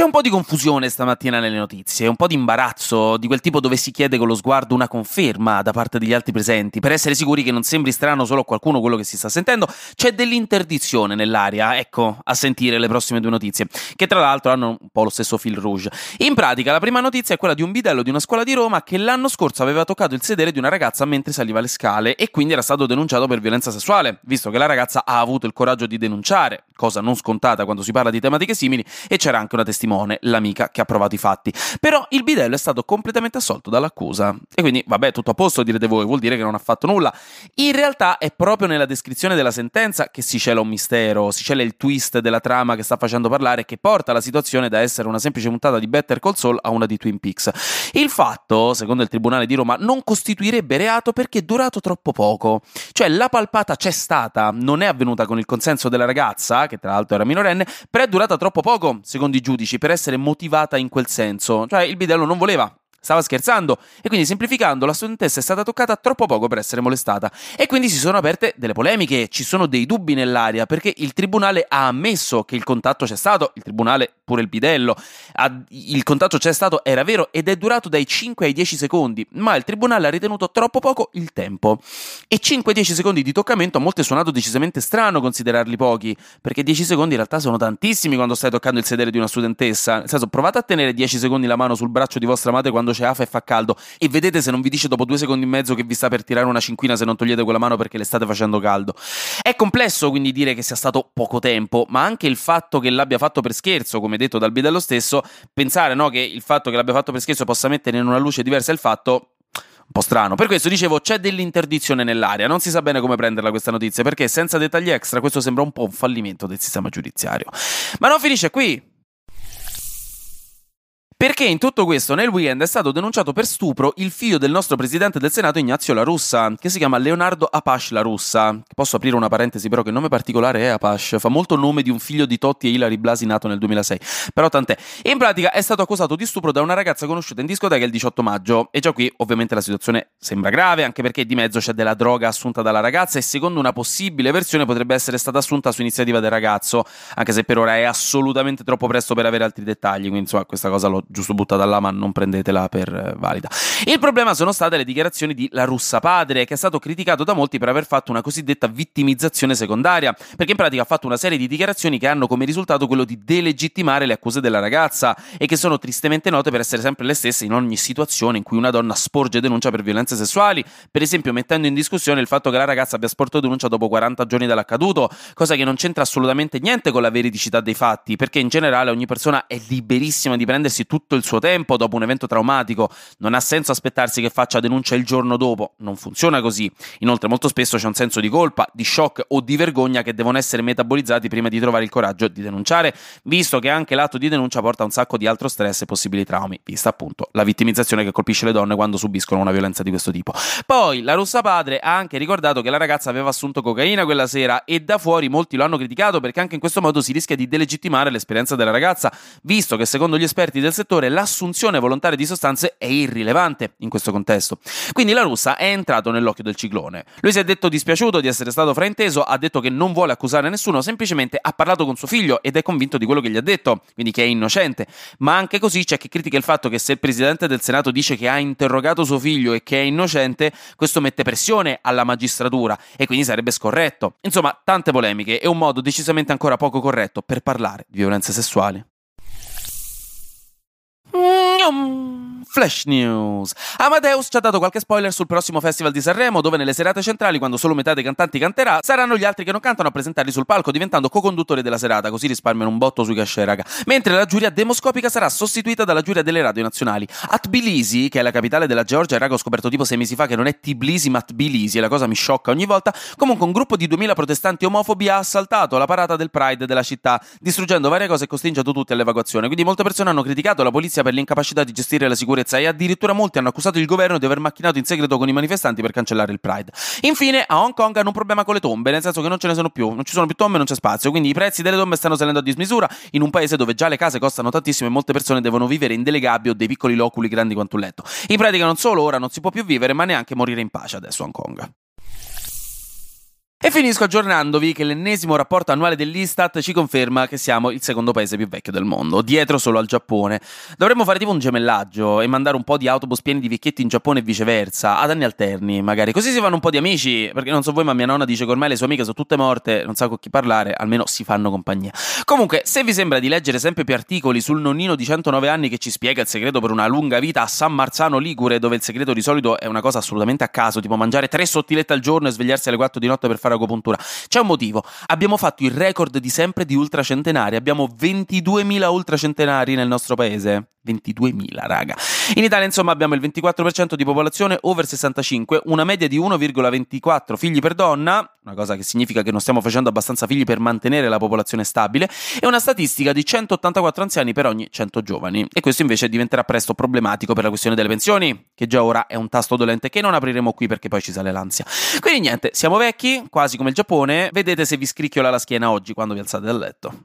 C'è un po' di confusione stamattina nelle notizie, un po' di imbarazzo, di quel tipo dove si chiede con lo sguardo una conferma da parte degli altri presenti, per essere sicuri che non sembri strano solo a qualcuno quello che si sta sentendo. C'è dell'interdizione nell'aria, ecco, a sentire le prossime due notizie, che tra l'altro hanno un po' lo stesso fil rouge. In pratica, la prima notizia è quella di un bidello di una scuola di Roma che l'anno scorso aveva toccato il sedere di una ragazza mentre saliva le scale e quindi era stato denunciato per violenza sessuale, visto che la ragazza ha avuto il coraggio di denunciare, cosa non scontata quando si parla di tematiche simili, e c'era anche una testimone l'amica che ha provato i fatti. Però il bidello è stato completamente assolto dall'accusa. E quindi, vabbè, tutto a posto, direte voi, vuol dire che non ha fatto nulla. In realtà è proprio nella descrizione della sentenza che si cela un mistero, si cela il twist della trama che sta facendo parlare e che porta la situazione da essere una semplice puntata di Better Call Saul a una di Twin Peaks. Il fatto, secondo il Tribunale di Roma, non costituirebbe reato perché è durato troppo poco. Cioè, la palpata c'è stata, non è avvenuta con il consenso della ragazza, che tra l'altro era minorenne, però è durata troppo poco, secondo i giudici, per essere motivata in quel senso. Cioè, il bidello non voleva Stava scherzando. E quindi semplificando la studentessa è stata toccata troppo poco per essere molestata. E quindi si sono aperte delle polemiche, ci sono dei dubbi nell'aria perché il tribunale ha ammesso che il contatto c'è stato, il tribunale pure il bidello, il contatto c'è stato, era vero ed è durato dai 5 ai 10 secondi, ma il tribunale ha ritenuto troppo poco il tempo. E 5-10 secondi di toccamento a molti è suonato decisamente strano considerarli pochi perché 10 secondi in realtà sono tantissimi quando stai toccando il sedere di una studentessa, nel senso provate a tenere 10 secondi la mano sul braccio di vostra madre quando quando c'è afa e fa caldo e vedete se non vi dice dopo due secondi e mezzo che vi sta per tirare una cinquina se non togliete quella mano perché le state facendo caldo. È complesso quindi dire che sia stato poco tempo, ma anche il fatto che l'abbia fatto per scherzo, come detto dal bidello stesso, pensare no, che il fatto che l'abbia fatto per scherzo possa mettere in una luce diversa il fatto un po' strano. Per questo dicevo, c'è dell'interdizione nell'aria. Non si sa bene come prenderla questa notizia, perché senza dettagli extra questo sembra un po' un fallimento del sistema giudiziario. Ma non finisce qui. Perché in tutto questo nel weekend è stato denunciato per stupro il figlio del nostro presidente del Senato Ignazio La Russa, che si chiama Leonardo Apache La Russa. Posso aprire una parentesi però che il nome particolare è Apache, fa molto nome di un figlio di Totti e Ilari Blasi nato nel 2006, però tant'è. In pratica è stato accusato di stupro da una ragazza conosciuta in discoteca il 18 maggio e già qui ovviamente la situazione sembra grave anche perché di mezzo c'è della droga assunta dalla ragazza e secondo una possibile versione potrebbe essere stata assunta su iniziativa del ragazzo, anche se per ora è assolutamente troppo presto per avere altri dettagli, quindi insomma questa cosa l'ho giusto buttata là, ma non prendetela per eh, valida. Il problema sono state le dichiarazioni di La Russa padre, che è stato criticato da molti per aver fatto una cosiddetta vittimizzazione secondaria, perché in pratica ha fatto una serie di dichiarazioni che hanno come risultato quello di delegittimare le accuse della ragazza e che sono tristemente note per essere sempre le stesse in ogni situazione in cui una donna sporge denuncia per violenze sessuali, per esempio mettendo in discussione il fatto che la ragazza abbia sporto denuncia dopo 40 giorni dall'accaduto, cosa che non c'entra assolutamente niente con la veridicità dei fatti, perché in generale ogni persona è liberissima di prendersi tutto il suo tempo dopo un evento traumatico, non ha senso aspettarsi che faccia denuncia il giorno dopo, non funziona così. Inoltre molto spesso c'è un senso di colpa, di shock o di vergogna che devono essere metabolizzati prima di trovare il coraggio di denunciare, visto che anche l'atto di denuncia porta un sacco di altro stress e possibili traumi, vista appunto la vittimizzazione che colpisce le donne quando subiscono una violenza di questo tipo. Poi la russa padre ha anche ricordato che la ragazza aveva assunto cocaina quella sera e da fuori molti lo hanno criticato perché anche in questo modo si rischia di delegittimare l'esperienza della ragazza, visto che secondo gli esperti del settore la l'assunzione volontaria di sostanze è irrilevante in questo contesto. Quindi la russa è entrato nell'occhio del ciclone. Lui si è detto dispiaciuto di essere stato frainteso, ha detto che non vuole accusare nessuno, semplicemente ha parlato con suo figlio ed è convinto di quello che gli ha detto, quindi che è innocente. Ma anche così c'è chi critica il fatto che se il presidente del Senato dice che ha interrogato suo figlio e che è innocente, questo mette pressione alla magistratura e quindi sarebbe scorretto. Insomma, tante polemiche e un modo decisamente ancora poco corretto per parlare di violenze sessuali. Yum. Flash News. Amadeus ci ha dato qualche spoiler sul prossimo Festival di Sanremo, dove nelle serate centrali, quando solo metà dei cantanti canterà, saranno gli altri che non cantano a presentarli sul palco, diventando co-conduttori della serata, così risparmiano un botto sui cachet, raga. Mentre la giuria demoscopica sarà sostituita dalla giuria delle radio nazionali. A Tbilisi, che è la capitale della Georgia, raga, ho scoperto tipo sei mesi fa che non è Tbilisi ma Tbilisi, e la cosa mi sciocca ogni volta. Comunque, un gruppo di 2000 protestanti omofobi ha assaltato la parata del Pride della città, distruggendo varie cose e costringendo tutti all'evacuazione. Quindi molte persone hanno criticato la polizia per l'incapacità di gestire la sicurezza sicurezza e addirittura molti hanno accusato il governo di aver macchinato in segreto con i manifestanti per cancellare il Pride. Infine, a Hong Kong hanno un problema con le tombe, nel senso che non ce ne sono più, non ci sono più tombe, non c'è spazio, quindi i prezzi delle tombe stanno salendo a dismisura in un paese dove già le case costano tantissimo e molte persone devono vivere in delle gabbie o dei piccoli loculi grandi quanto un letto. In pratica non solo ora non si può più vivere, ma neanche morire in pace adesso a Hong Kong. E finisco aggiornandovi che l'ennesimo rapporto annuale dell'Istat ci conferma che siamo il secondo paese più vecchio del mondo, dietro solo al Giappone. Dovremmo fare tipo un gemellaggio e mandare un po' di autobus pieni di vecchietti in Giappone e viceversa, ad anni alterni magari. Così si fanno un po' di amici, perché non so voi ma mia nonna dice che ormai le sue amiche sono tutte morte, non sa con chi parlare, almeno si fanno compagnia. Comunque, se vi sembra di leggere sempre più articoli sul nonnino di 109 anni che ci spiega il segreto per una lunga vita a San Marzano Ligure, dove il segreto di solito è una cosa assolutamente a caso, tipo mangiare tre sottilette al giorno e svegliarsi alle 4 di notte per fare agopuntura. C'è un motivo. Abbiamo fatto il record di sempre di ultracentenari. Abbiamo 22.000 ultracentenari nel nostro paese. 22.000, raga. In Italia, insomma, abbiamo il 24% di popolazione over 65, una media di 1,24 figli per donna, una cosa che significa che non stiamo facendo abbastanza figli per mantenere la popolazione stabile, e una statistica di 184 anziani per ogni 100 giovani. E questo invece diventerà presto problematico per la questione delle pensioni, che già ora è un tasto dolente che non apriremo qui perché poi ci sale l'ansia. Quindi niente, siamo vecchi, quasi come il Giappone, vedete se vi scricchiola la schiena oggi quando vi alzate dal letto.